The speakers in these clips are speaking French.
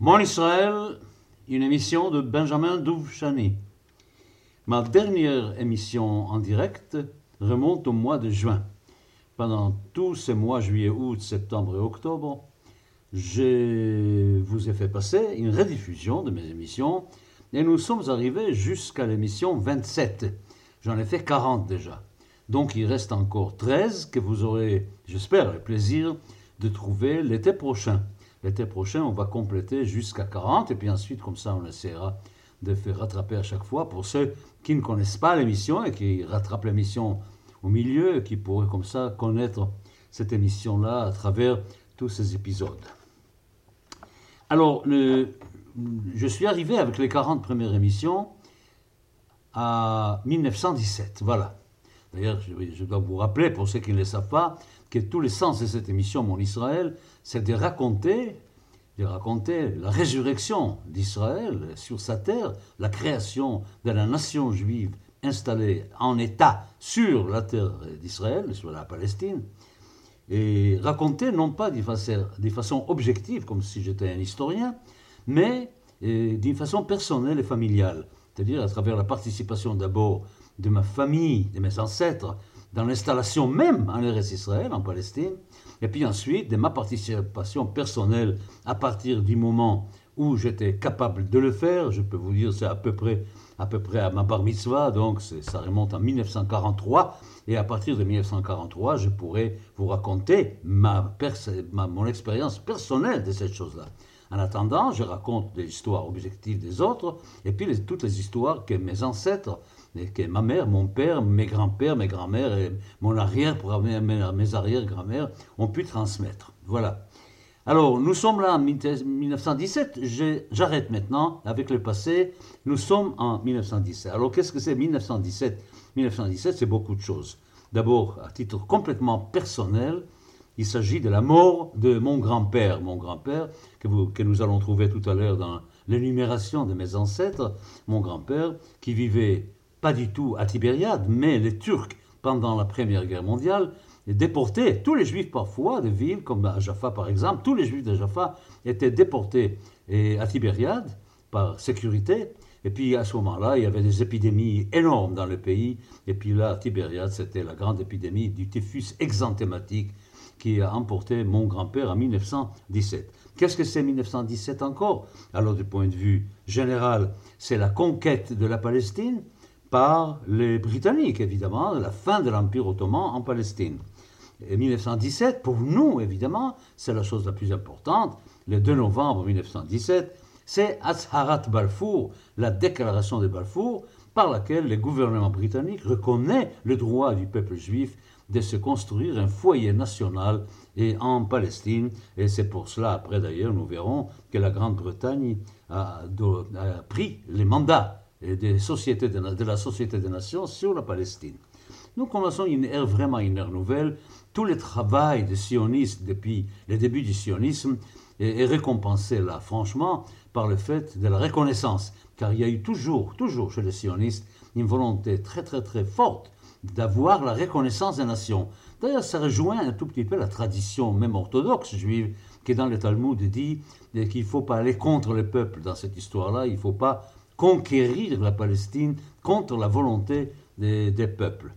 Mon Israël, une émission de Benjamin Douvchani. Ma dernière émission en direct remonte au mois de juin. Pendant tous ces mois, juillet, août, septembre et octobre, je vous ai fait passer une rediffusion de mes émissions et nous sommes arrivés jusqu'à l'émission 27. J'en ai fait 40 déjà. Donc il reste encore 13 que vous aurez, j'espère, le plaisir de trouver l'été prochain. L'été prochain, on va compléter jusqu'à 40 et puis ensuite, comme ça, on essaiera de faire rattraper à chaque fois pour ceux qui ne connaissent pas l'émission et qui rattrapent l'émission au milieu et qui pourraient comme ça connaître cette émission-là à travers tous ces épisodes. Alors, je suis arrivé avec les 40 premières émissions à 1917, voilà. D'ailleurs, je, dois vous rappeler, pour ceux qui ne le savent pas, que tous les sens de cette émission, Mon Israël, c'est de raconter, de raconter la résurrection d'Israël sur sa terre, la création de la nation juive installée en état sur la terre d'Israël, sur la Palestine, et raconter non pas d'une façon, façon, objective, comme si j'étais un historien, mais d'une façon personnelle et familiale, c'est-à-dire à travers la participation d'abord de ma famille, de mes ancêtres, dans l'installation même en Eretz Israël, en Palestine, et puis ensuite de ma participation personnelle à partir du moment où j'étais capable de le faire. Je peux vous dire, c'est à peu près à peu près à ma bar mitzvah, donc ça remonte en 1943. Et à partir de 1943, je pourrais vous raconter ma, mon expérience personnelle de cette chose-là. En attendant, je raconte des histoires objectives des autres, et puis toutes les histoires que mes ancêtres ma mère, mon père, mes grands-pères, mes grands-mères et mon arrière, mes arrière-grand-mères ont pu transmettre. Voilà. Alors, nous sommes là en 1917. J'arrête maintenant avec le passé. Nous sommes en 1917. Alors, qu'est-ce que c'est 1917 1917, c'est beaucoup de choses. D'abord, à titre complètement personnel, il s'agit de la mort de mon grand-père. Mon grand-père, que, que nous allons trouver tout à l'heure dans l'énumération de mes ancêtres. Mon grand-père, qui vivait pas du tout à Tibériade, mais les Turcs, pendant la Première Guerre mondiale, déportaient tous les juifs parfois de villes comme à Jaffa par exemple, tous les juifs de Jaffa étaient déportés à Tibériade par sécurité. Et puis à ce moment-là, il y avait des épidémies énormes dans le pays. Et puis là, à Tibériade, c'était la grande épidémie du typhus exanthématique qui a emporté mon grand-père en 1917. Qu'est-ce que c'est 1917 encore? Alors du point de vue général, c'est la conquête de la Palestine, par les Britanniques, évidemment, la fin de l'Empire ottoman en Palestine. Et 1917, pour nous, évidemment, c'est la chose la plus importante. Le 2 novembre 1917, c'est Azharat Balfour, la déclaration de Balfour, par laquelle le gouvernement britannique reconnaît le droit du peuple juif de se construire un foyer national et en Palestine. Et c'est pour cela, après d'ailleurs, nous verrons que la Grande-Bretagne a, a, pris les mandats des sociétés de, la Société des Nations sur la Palestine. Nous commençons une ère, vraiment une ère nouvelle. Tout le travail des sionistes depuis le début du sionisme est, récompensé là, franchement, par le fait de la reconnaissance. Car il y a eu toujours, toujours chez les sionistes, une volonté très très très forte d'avoir la reconnaissance des nations. D'ailleurs, ça rejoint un tout petit peu la tradition, même orthodoxe juive, qui dans le Talmud dit qu'il ne faut pas aller contre le peuple dans cette histoire-là, il ne faut pas conquérir la Palestine contre la volonté des, peuples.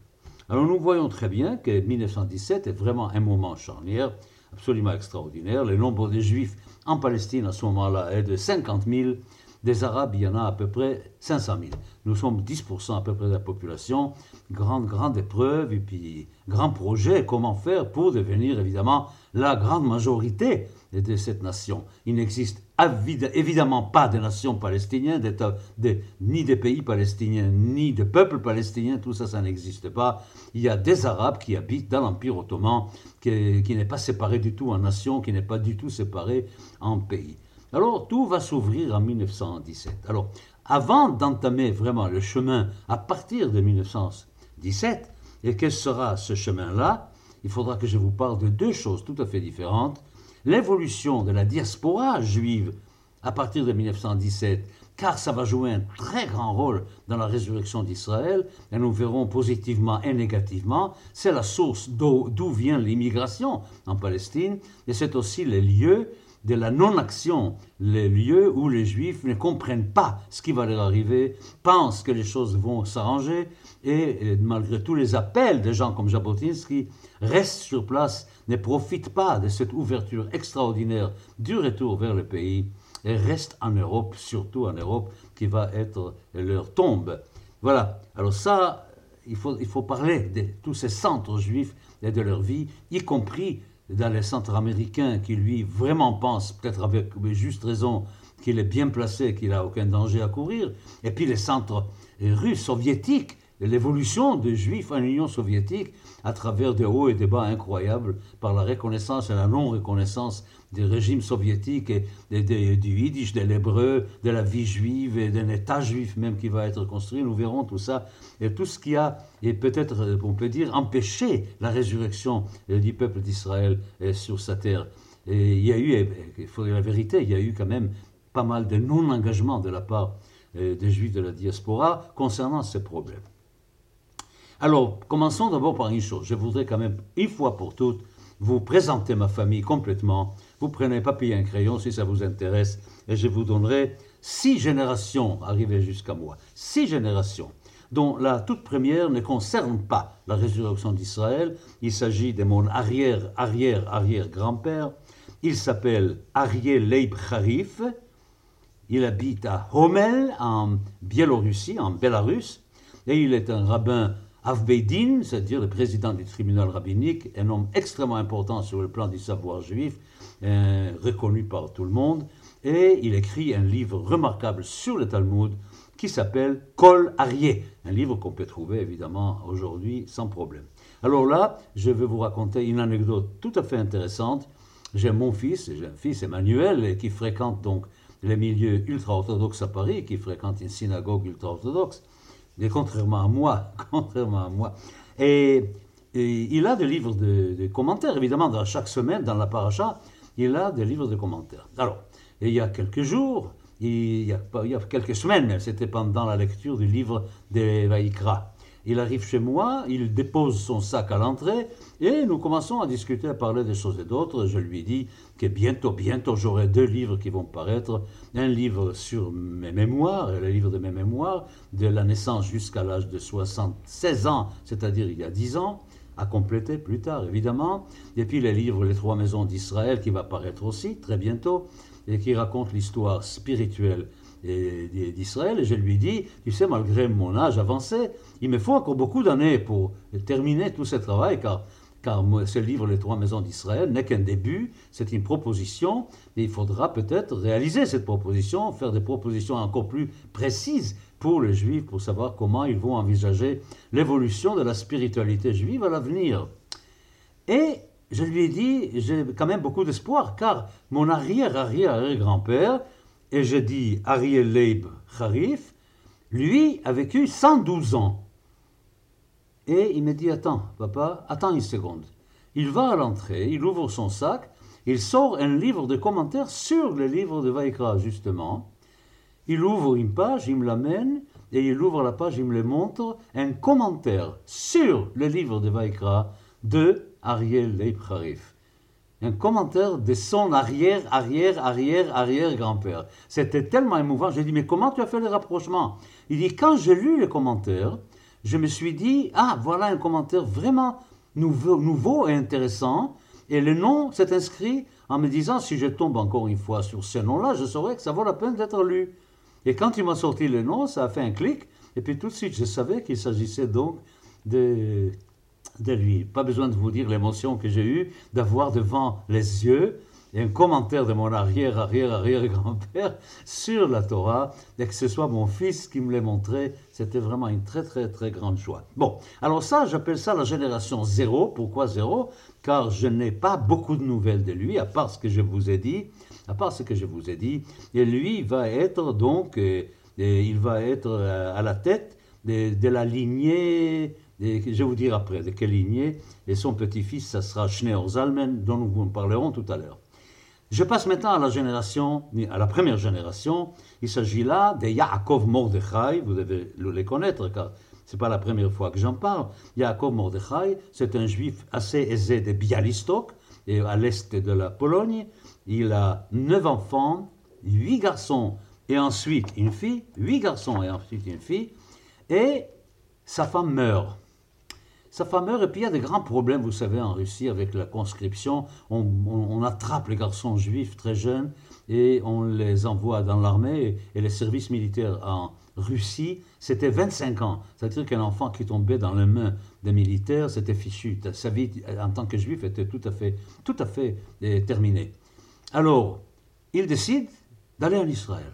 Alors nous voyons très bien que 1917 est vraiment un moment charnière, absolument extraordinaire. Le nombre de juifs en Palestine à ce moment-là est de 50 000. Des Arabes, il y en a à peu près 500 000. Nous sommes 10% à peu près de la population. Grande, grande épreuve et puis grand projet. Comment faire pour devenir évidemment la grande majorité de cette nation? Il n'existe évidemment pas de nation palestinienne, ni des pays palestiniens, ni de peuple palestinien, tout ça, ça n'existe pas. Il y a des Arabes qui habitent dans l'Empire ottoman, qui n'est pas séparé du tout en nation, qui n'est pas du tout séparé en pays. Alors tout va s'ouvrir en 1917. Alors avant d'entamer vraiment le chemin à partir de 1917, et quel sera ce chemin-là Il faudra que je vous parle de deux choses tout à fait différentes l'évolution de la diaspora juive à partir de 1917, car ça va jouer un très grand rôle dans la résurrection d'Israël, et nous verrons positivement et négativement, c'est la source d'où vient l'immigration en Palestine, et c'est aussi le lieu de la non-action, les lieux où les juifs ne comprennent pas ce qui va leur arriver, pensent que les choses vont s'arranger, et, malgré tous les appels de gens comme Jabotinsky, restent sur place, ne profitent pas de cette ouverture extraordinaire du retour vers le pays, et restent en Europe, surtout en Europe, qui va être leur tombe. Voilà, alors ça, il faut, il faut parler de tous ces centres juifs et de leur vie, y compris dans les centres américains qui, lui, vraiment pensent, peut-être avec juste raison, qu'il est bien placé, qu'il n'a aucun danger à courir, et puis les centres russes, soviétiques, l'évolution des Juifs en Union soviétique à travers des hauts et des bas incroyables par la reconnaissance et la non-reconnaissance des régimes soviétiques et, du yiddish, de l'hébreu, de la vie juive et d'un État juif même qui va être construit. Nous verrons tout ça et tout ce qui a, et peut-être on peut dire, empêché la résurrection du peuple d'Israël sur sa terre. Il y a eu, il faut dire la vérité, il y a eu quand même pas mal de non-engagement de la part des juifs de la diaspora concernant ces problèmes. Alors, commençons d'abord par une chose. Je voudrais quand même, une fois pour toutes, vous présenter ma famille complètement. Vous prenez papier et un crayon si ça vous intéresse, et je vous donnerai six générations arrivées jusqu'à moi. Six générations, dont la toute première ne concerne pas la résurrection d'Israël. Il s'agit de mon arrière, arrière, arrière grand-père. Il s'appelle Ariel Leib Harif. Il habite à Homel, en Biélorussie, en Bélarus, et il est un rabbin Avbeidin, c'est-à-dire le président du tribunal rabbinique, un homme extrêmement important sur le plan du savoir juif, euh, reconnu par tout le monde, et il écrit un livre remarquable sur le Talmud qui s'appelle Kol Arié, un livre qu'on peut trouver évidemment aujourd'hui sans problème. Alors là, je vais vous raconter une anecdote tout à fait intéressante. J'ai mon fils, j'ai un fils Emmanuel, qui fréquente donc les milieux ultra-orthodoxes à Paris, qui fréquente une synagogue ultra-orthodoxe. Et contrairement à moi, contrairement à moi. Et, il a des livres de, commentaires, évidemment, dans chaque semaine, dans la paracha, il a des livres de commentaires. Alors, il y a quelques jours, il y a, quelques semaines, c'était pendant la lecture du livre de Vaikra. Il arrive chez moi, il dépose son sac à l'entrée et nous commençons à discuter, à parler des choses et d'autres. Je lui dis que bientôt, bientôt, j'aurai deux livres qui vont paraître. Un livre sur mes mémoires, le livre de mes mémoires, de la naissance jusqu'à l'âge de 76 ans, c'est-à-dire il y a 10 ans, à compléter plus tard, évidemment. Et puis le livre Les Trois Maisons d'Israël qui va paraître aussi très bientôt et qui raconte l'histoire spirituelle d'Israël. Et je lui dis, tu sais, malgré mon âge avancé, il me faut encore beaucoup d'années pour terminer tout ce travail, car, car ce livre, Les Trois Maisons d'Israël, n'est qu'un début, c'est une proposition, et il faudra peut-être réaliser cette proposition, faire des propositions encore plus précises pour les Juifs, pour savoir comment ils vont envisager l'évolution de la spiritualité juive à l'avenir. Et je lui ai dit, j'ai quand même beaucoup d'espoir, car mon arrière-arrière-arrière-grand-père, et je dis Ariel Leib Harif, lui a vécu 112 ans. Et il me dit Attends, papa, attends une seconde. Il va à l'entrée, il ouvre son sac, il sort un livre de commentaires sur le livre de Vaikra, justement. Il ouvre une page, il me l'amène, et il ouvre la page, il me le montre, un commentaire sur le livre de Vaikra de Ariel Leib Harif un commentaire de son arrière, arrière, arrière, arrière grand-père. C'était tellement émouvant. J'ai dit, mais comment tu as fait le rapprochement? Il dit, quand j'ai lu le commentaire, je me suis dit, ah, voilà un commentaire vraiment nouveau, nouveau et intéressant. Et le nom s'est inscrit en me disant, si je tombe encore une fois sur ce nom-là, je saurais que ça vaut la peine d'être lu. Et quand il m'a sorti le nom, ça a fait un clic. Et puis tout de suite, je savais qu'il s'agissait donc de de lui. Pas besoin de vous dire l'émotion que j'ai eue d'avoir devant les yeux un commentaire de mon arrière, arrière, arrière grand-père sur la Torah, et que ce soit mon fils qui me l'ait montré, c'était vraiment une très, très, très grande joie. Bon, alors ça, j'appelle ça la génération zéro. Pourquoi zéro? Car je n'ai pas beaucoup de nouvelles de lui, à part ce que je vous ai dit, à part ce que je vous ai dit. Et lui va être donc, euh, il va être euh, à la tête de la lignée je vais vous dire après de quelle lignée, et son petit-fils, ça sera Schneor Zalmen, dont nous parlerons tout à l'heure. Je passe maintenant à la génération, à la première génération. Il s'agit là de Yaakov Mordechai, vous devez les connaître car ce n'est pas la première fois que j'en parle. Yaakov Mordechai, c'est un juif assez aisé de Bialystok, à l'est de la Pologne, il a neuf enfants, huit garçons et ensuite une fille, huit garçons et ensuite une fille, et sa femme meurt. Sa femme meurt, et puis il y a des grands problèmes, vous savez, en Russie avec la conscription. On, attrape les garçons juifs très jeunes et on les envoie dans l'armée et les services militaires en Russie, c'était 25 ans. C'est-à-dire qu'un enfant qui tombait dans les mains des militaires, c'était fichu. Sa vie en tant que juif était tout à fait, tout à fait eh, terminée. Alors, il décide d'aller en Israël.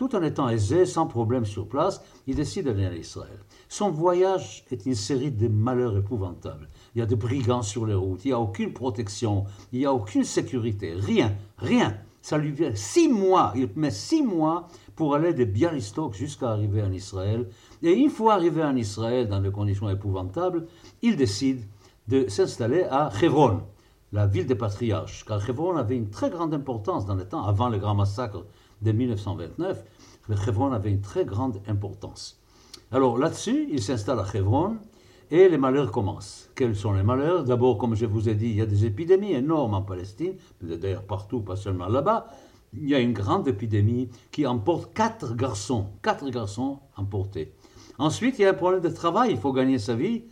Tout en étant aisé, sans problème sur place, il décide d'aller en Israël. Son voyage est une série de malheurs épouvantables. Il y a des brigands sur les routes, il n'y a aucune protection, il n'y a aucune sécurité, rien, rien. Ça lui vient six mois, il met six mois pour aller de Bialystok jusqu'à arriver en Israël. Et une fois arrivé en Israël, dans des conditions épouvantables, il décide de s'installer à Hebron, la ville des patriarches, car Hebron avait une très grande importance dans le temps, avant le grand massacre de 1929, Hebron avait une très grande importance. Alors là-dessus, il s'installe à Hebron et les malheurs commencent. Quels sont les malheurs? D'abord, comme je vous ai dit, il y a des épidémies énormes en Palestine, d'ailleurs partout, pas seulement là-bas. Il y a une grande épidémie qui emporte quatre garçons, quatre garçons emportés. Ensuite, il y a un problème de travail, il faut gagner sa vie.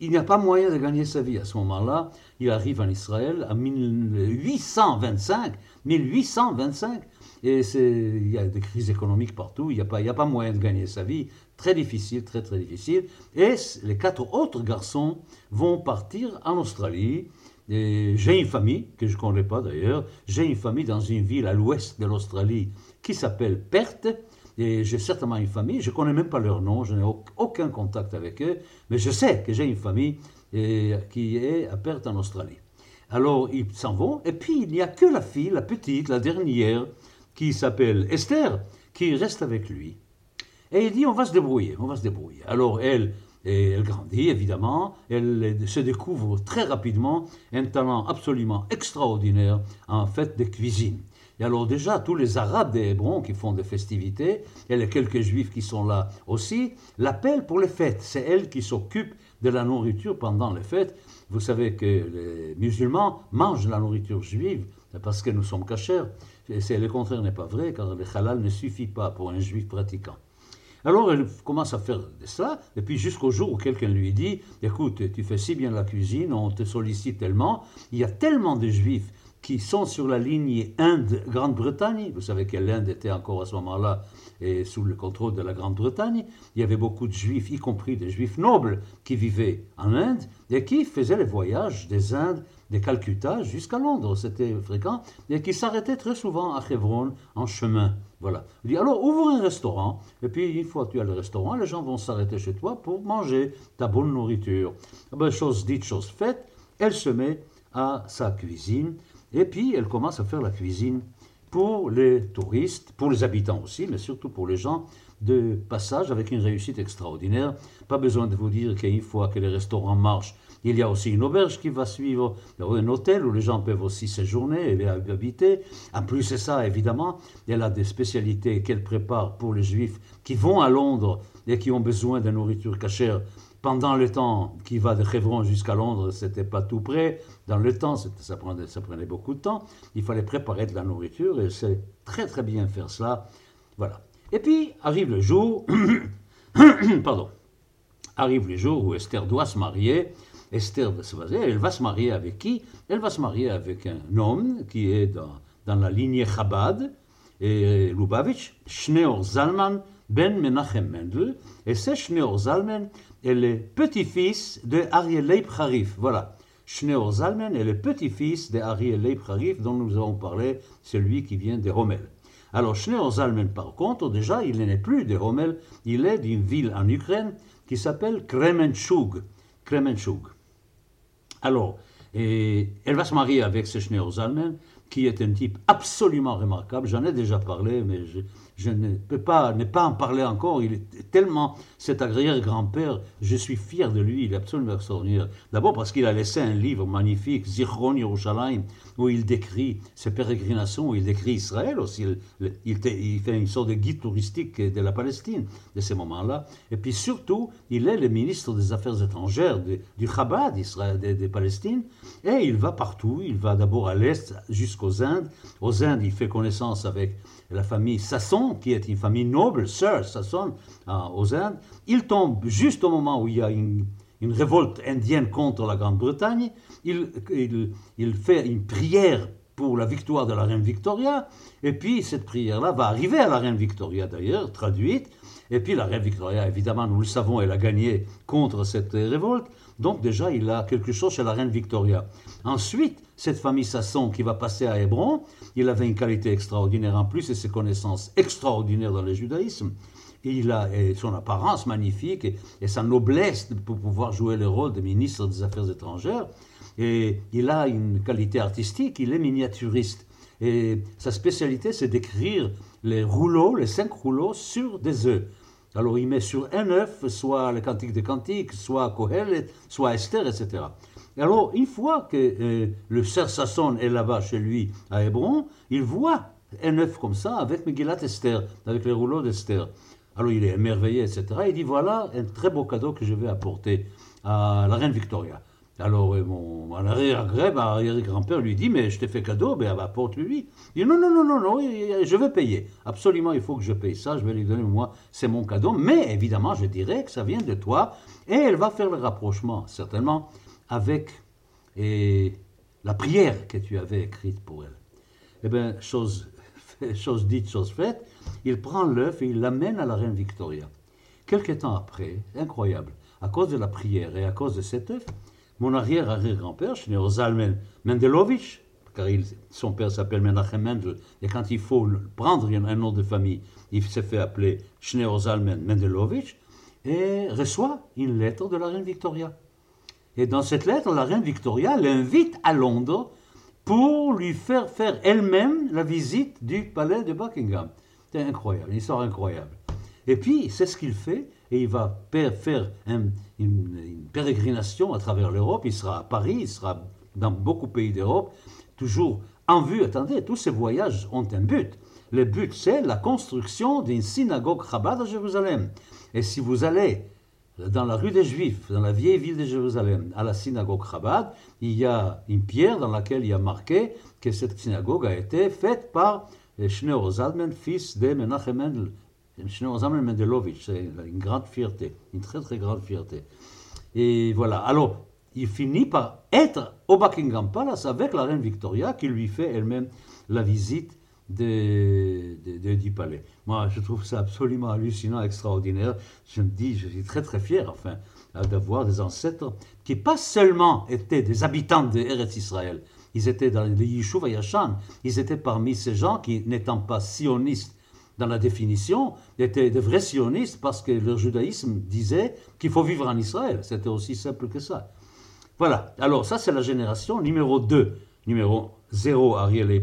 Il n'y a pas moyen de gagner sa vie à ce moment-là. Il arrive en Israël en 1825. 1825. Et il y a des crises économiques partout, il n'y a, pas, a pas moyen de gagner sa vie. Très difficile, très très difficile. Et les quatre autres garçons vont partir en Australie. J'ai une famille, que je ne connais pas d'ailleurs, j'ai une famille dans une ville à l'ouest de l'Australie qui s'appelle Perth. Et j'ai certainement une famille, je ne connais même pas leur nom, je n'ai aucun contact avec eux, mais je sais que j'ai une famille qui est à Perth en Australie. Alors ils s'en vont, et puis il n'y a que la fille, la petite, la dernière, qui s'appelle Esther, qui reste avec lui. Et il dit, on va se débrouiller, on va se débrouiller. Alors elle, elle grandit évidemment, elle se découvre très rapidement un talent absolument extraordinaire en fait de cuisine. Et alors déjà, tous les Arabes des Hébron qui font des festivités, et les quelques Juifs qui sont là aussi, l'appellent pour les fêtes. C'est elle qui s'occupe de la nourriture pendant les fêtes. Vous savez que les musulmans mangent la nourriture juive parce que nous sommes cachers. Et le contraire n'est pas vrai, car le halal ne suffit pas pour un juif pratiquant. Alors elle commence à faire cela, et puis jusqu'au jour où quelqu'un lui dit, écoute, tu fais si bien la cuisine, on te sollicite tellement, il y a tellement de juifs qui sont sur la ligne Inde-Grande-Bretagne. Vous savez que l'Inde était encore à ce moment-là sous le contrôle de la Grande-Bretagne. Il y avait beaucoup de juifs, y compris des juifs nobles, qui vivaient en Inde et qui faisaient les voyages des Indes de Calcutta jusqu'à Londres, c'était fréquent, et qui s'arrêtaient très souvent à Hebron en chemin. Voilà. Il dit alors ouvre un restaurant, et puis une fois que tu as le restaurant, les gens vont s'arrêter chez toi pour manger ta bonne nourriture. Ah ben, chose dite, chose faite, elle se met à sa cuisine, et puis elle commence à faire la cuisine pour les touristes, pour les habitants aussi, mais surtout pour les gens de passage avec une réussite extraordinaire. Pas besoin de vous dire qu'une fois que les restaurants marchent, il y a aussi une auberge qui va suivre, un hôtel où les gens peuvent aussi séjourner et habiter. En plus c'est ça, évidemment, elle a des spécialités qu'elle prépare pour les juifs qui vont à Londres et qui ont besoin de nourriture cachère. Pendant le temps qui va de Hebron jusqu'à Londres, c'était pas tout près. Dans le temps, ça prenait, ça beaucoup de temps. Il fallait préparer de la nourriture et c'est très très bien faire cela. Voilà. Et puis arrive le jour, pardon, arrive le jour où Esther doit se marier Esther va se marier. Elle va se marier avec qui? Elle va se marier avec un homme qui est dans, dans la lignée Chabad, et Lubavitch, Schneor Zalman ben Menachem Mendel. Et ce Schneor Zalman est le petit-fils de Ariel Leib Harif. Voilà. Schneor Zalman est le petit-fils de Ariel Leib Harif dont nous avons parlé, celui qui vient de Rommel. Alors Schneor Zalman, par contre, déjà, il n'est plus de Rommel, il est d'une ville en Ukraine qui s'appelle Kremenchug. Kremenchug. Alors, elle va se marier avec ce Zalman, qui est un type absolument remarquable. J'en ai déjà parlé, mais je, je ne peux pas ne pas en parler encore. Il est tellement cet arrière-grand-père, je suis fier de lui, il est absolument extraordinaire. D'abord parce qu'il a laissé un livre magnifique, Zichron Yerushalayim, où il décrit ses pérégrinations, où il décrit Israël aussi. Il, fait une sorte de guide touristique de la Palestine de ces moments-là. Et puis surtout, il est le ministre des Affaires étrangères du Chabad d'Israël, de, de Palestine, et il va partout. Il va d'abord à l'est, jusqu'aux Indes. Aux Indes, il fait connaissance avec la famille Sasson, qui est une famille noble, Sir Sasson, aux Indes. Il tombe juste au moment où il y a une, révolte indienne contre la Grande-Bretagne. Il fait une prière pour la victoire de la reine Victoria. Et puis cette prière-là va arriver à la reine Victoria d'ailleurs, traduite. Et puis la reine Victoria, évidemment, nous le savons, elle a gagné contre cette révolte. Donc déjà, il a quelque chose chez la reine Victoria. Ensuite, cette famille Sasson qui va passer à Hébron, il avait une qualité extraordinaire en plus et ses connaissances extraordinaires dans le judaïsme. il a son apparence magnifique et, et, sa noblesse pour pouvoir jouer le rôle de ministre des Affaires étrangères. Et il a une qualité artistique, il est miniaturiste. Et sa spécialité, c'est d'écrire les rouleaux, les cinq rouleaux, sur des œufs. Alors il met sur un œuf, soit le Cantique des Cantiques, soit Kohelet, soit Esther, etc. alors, une fois que euh, le Ser Sasson est là-bas chez lui à Hébron, il voit un œuf comme ça avec Megillat Esther, avec les rouleaux d'Esther. Alors il est émerveillé, etc. Il dit voilà un très beau cadeau que je vais apporter à la reine Victoria. Alors, euh, mon, arrière-grand-père lui dit, mais je t'ai fait cadeau, ben, apporte-lui. Il dit, non, non, non, non, non, je vais payer. Absolument, il faut que je paye ça, je vais lui donner, moi, c'est mon cadeau. Mais évidemment, je dirais que ça vient de toi. Et elle va faire le rapprochement, certainement, avec et, la prière que tu avais écrite pour elle. Eh bien, chose, chose dite, chose faite, il prend l'œuf et il l'amène à la reine Victoria. Quelque temps après, incroyable, à cause de la prière et à cause de cet œuf, mon arrière-arrière-grand-père, Zalmen Mendelovitch, car son père s'appelle Menachem Mendel, et quand il faut prendre un nom de famille, il s'est fait appeler Zalmen Mendelovitch, et reçoit une lettre de la reine Victoria. Et dans cette lettre, la reine Victoria l'invite à Londres pour lui faire faire elle-même la visite du palais de Buckingham. C'est incroyable, une histoire incroyable. Et puis, c'est ce qu'il fait, et il va faire une, pérégrination à travers l'Europe. Il sera à Paris, il sera dans beaucoup de pays d'Europe, toujours en vue. Attendez, tous ces voyages ont un but. Le but, c'est la construction d'une synagogue Chabad à Jérusalem. Et si vous allez dans la rue des Juifs, dans la vieille ville de Jérusalem, à la synagogue Chabad, il y a une pierre dans laquelle il y a marqué que cette synagogue a été faite par Schneur Zalman, fils de Menachem Mendel, c'est une grande fierté, une très très grande fierté. Et voilà, alors il finit par être au Buckingham Palace avec la reine Victoria qui lui fait elle-même la visite de, du palais. Moi, je trouve ça absolument hallucinant, extraordinaire. Je me dis, je suis très très fier, enfin, d'avoir des ancêtres qui pas seulement étaient des habitants de Eretz Israël, ils étaient dans les Yishuv Yashan, ils étaient parmi ces gens qui, n'étant pas sionistes dans la définition, étaient de vrais sionistes parce que leur judaïsme disait qu'il faut vivre en Israël. C'était aussi simple que ça. Voilà. Alors, ça, c'est la génération numéro 2. Numéro 0, Ariel et.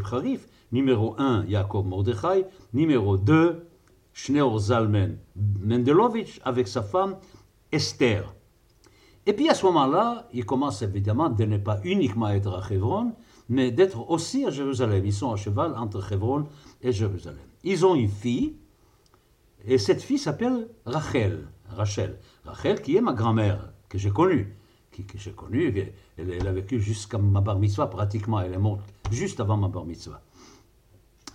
Numéro 1, Jacob Mordechai. Numéro 2, Schneur Zalmen Mendelovitch avec sa femme Esther. Et puis à ce moment-là, il commence évidemment de ne pas uniquement être à Hebron, mais d'être aussi à Jérusalem. Ils sont à cheval entre Hebron et Jérusalem. Ils ont une fille, et cette fille s'appelle Rachel. Rachel. Rachel qui est ma grand-mère, que j'ai connue. Que, j'ai connue, elle, a vécu jusqu'à ma bar mitzvah pratiquement, elle est morte juste avant ma bar mitzvah.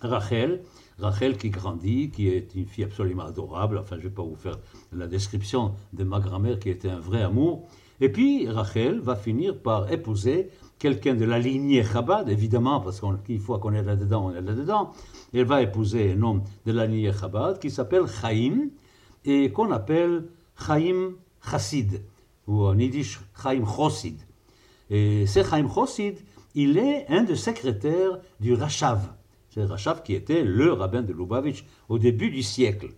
Rachel, Rachel qui grandit, qui est une fille absolument adorable, enfin je ne vais pas vous faire la description de ma grand-mère qui était un vrai amour. Et puis Rachel va finir par épouser quelqu'un de la lignée Chabad, évidemment, parce qu'il faut qu'on est là-dedans, on est là-dedans. Elle va épouser un homme de la lignée Chabad qui s'appelle Chaim et qu'on appelle Chaim Chassid, ou en yiddish Chaim Chosid. Et ce Chaim Chosid, il est un des secrétaires du Rachav. C'est Rachav qui était le rabbin de Lubavitch au début du siècle.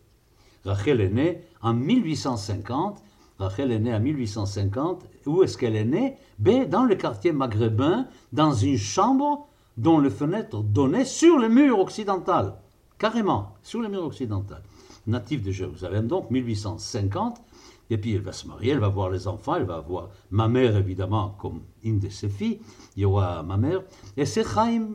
Rachel est née en 1850 Rachel est née en 1850. Où est-ce qu'elle est née? Ben, Dans le quartier maghrébin, dans une chambre dont les fenêtres donnaient sur le mur occidental. Carrément, sur le mur occidental. Native de Jérusalem, donc 1850. Et puis elle va se marier, elle va voir les enfants, elle va voir ma mère évidemment comme une de ses filles, il y aura ma mère. Et c'est Chaim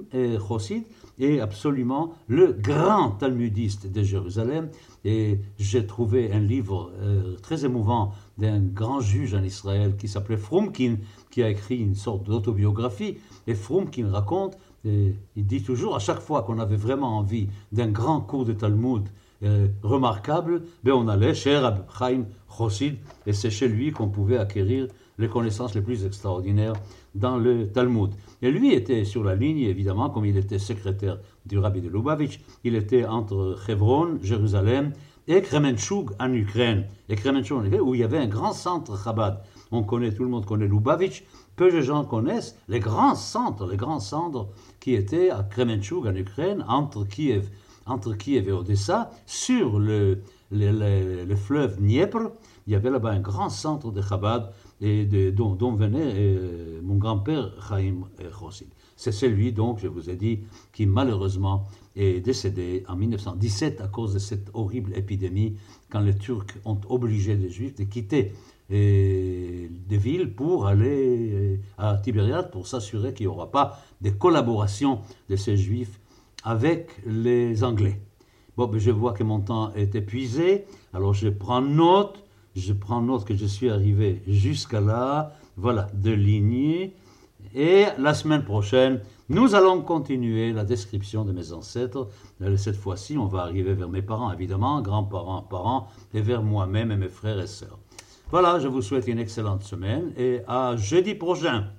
est absolument le grand talmudiste de Jérusalem. Et j'ai trouvé un livre euh, très émouvant d'un grand juge en Israël qui s'appelait Frumkin, qui a écrit une sorte d'autobiographie. Et Frumkin raconte il dit toujours, à chaque fois qu'on avait vraiment envie d'un grand cours de Talmud euh, remarquable, ben on allait chez Rabbi Chaim Chossid, et c'est chez lui qu'on pouvait acquérir les connaissances les plus extraordinaires dans le Talmud. Et lui était sur la ligne, évidemment, comme il était secrétaire du rabbi de Lubavitch, il était entre Hebron, Jérusalem, et Kremenchug en Ukraine. Et Kremenchug en Ukraine, où il y avait un grand centre Chabad. On connaît, tout le monde connaît Lubavitch, peu de gens connaissent les grands centres, les grands centres qui étaient à Kremenchug en Ukraine, entre Kiev, entre Kiev et Odessa, sur le, le, fleuve Dniepr. Il y avait là-bas un grand centre de Chabad et de, dont, venait euh, mon grand-père Chaim Chossid. C'est celui, donc, je vous ai dit, qui malheureusement est décédé en 1917 à cause de cette horrible épidémie quand les Turcs ont obligé les Juifs de quitter euh, des villes pour aller euh, à Tibériade pour s'assurer qu'il n'y aura pas de collaboration de ces Juifs avec les Anglais. Bon, ben, je vois que mon temps est épuisé, alors je prends note, je prends note que je suis arrivé jusqu'à là, voilà, de lignées. Et la semaine prochaine, nous allons continuer la description de mes ancêtres. Euh, cette fois-ci, on va arriver vers mes parents, évidemment, grands-parents, parents, et vers moi-même et mes frères et sœurs. Voilà, je vous souhaite une excellente semaine et à jeudi prochain.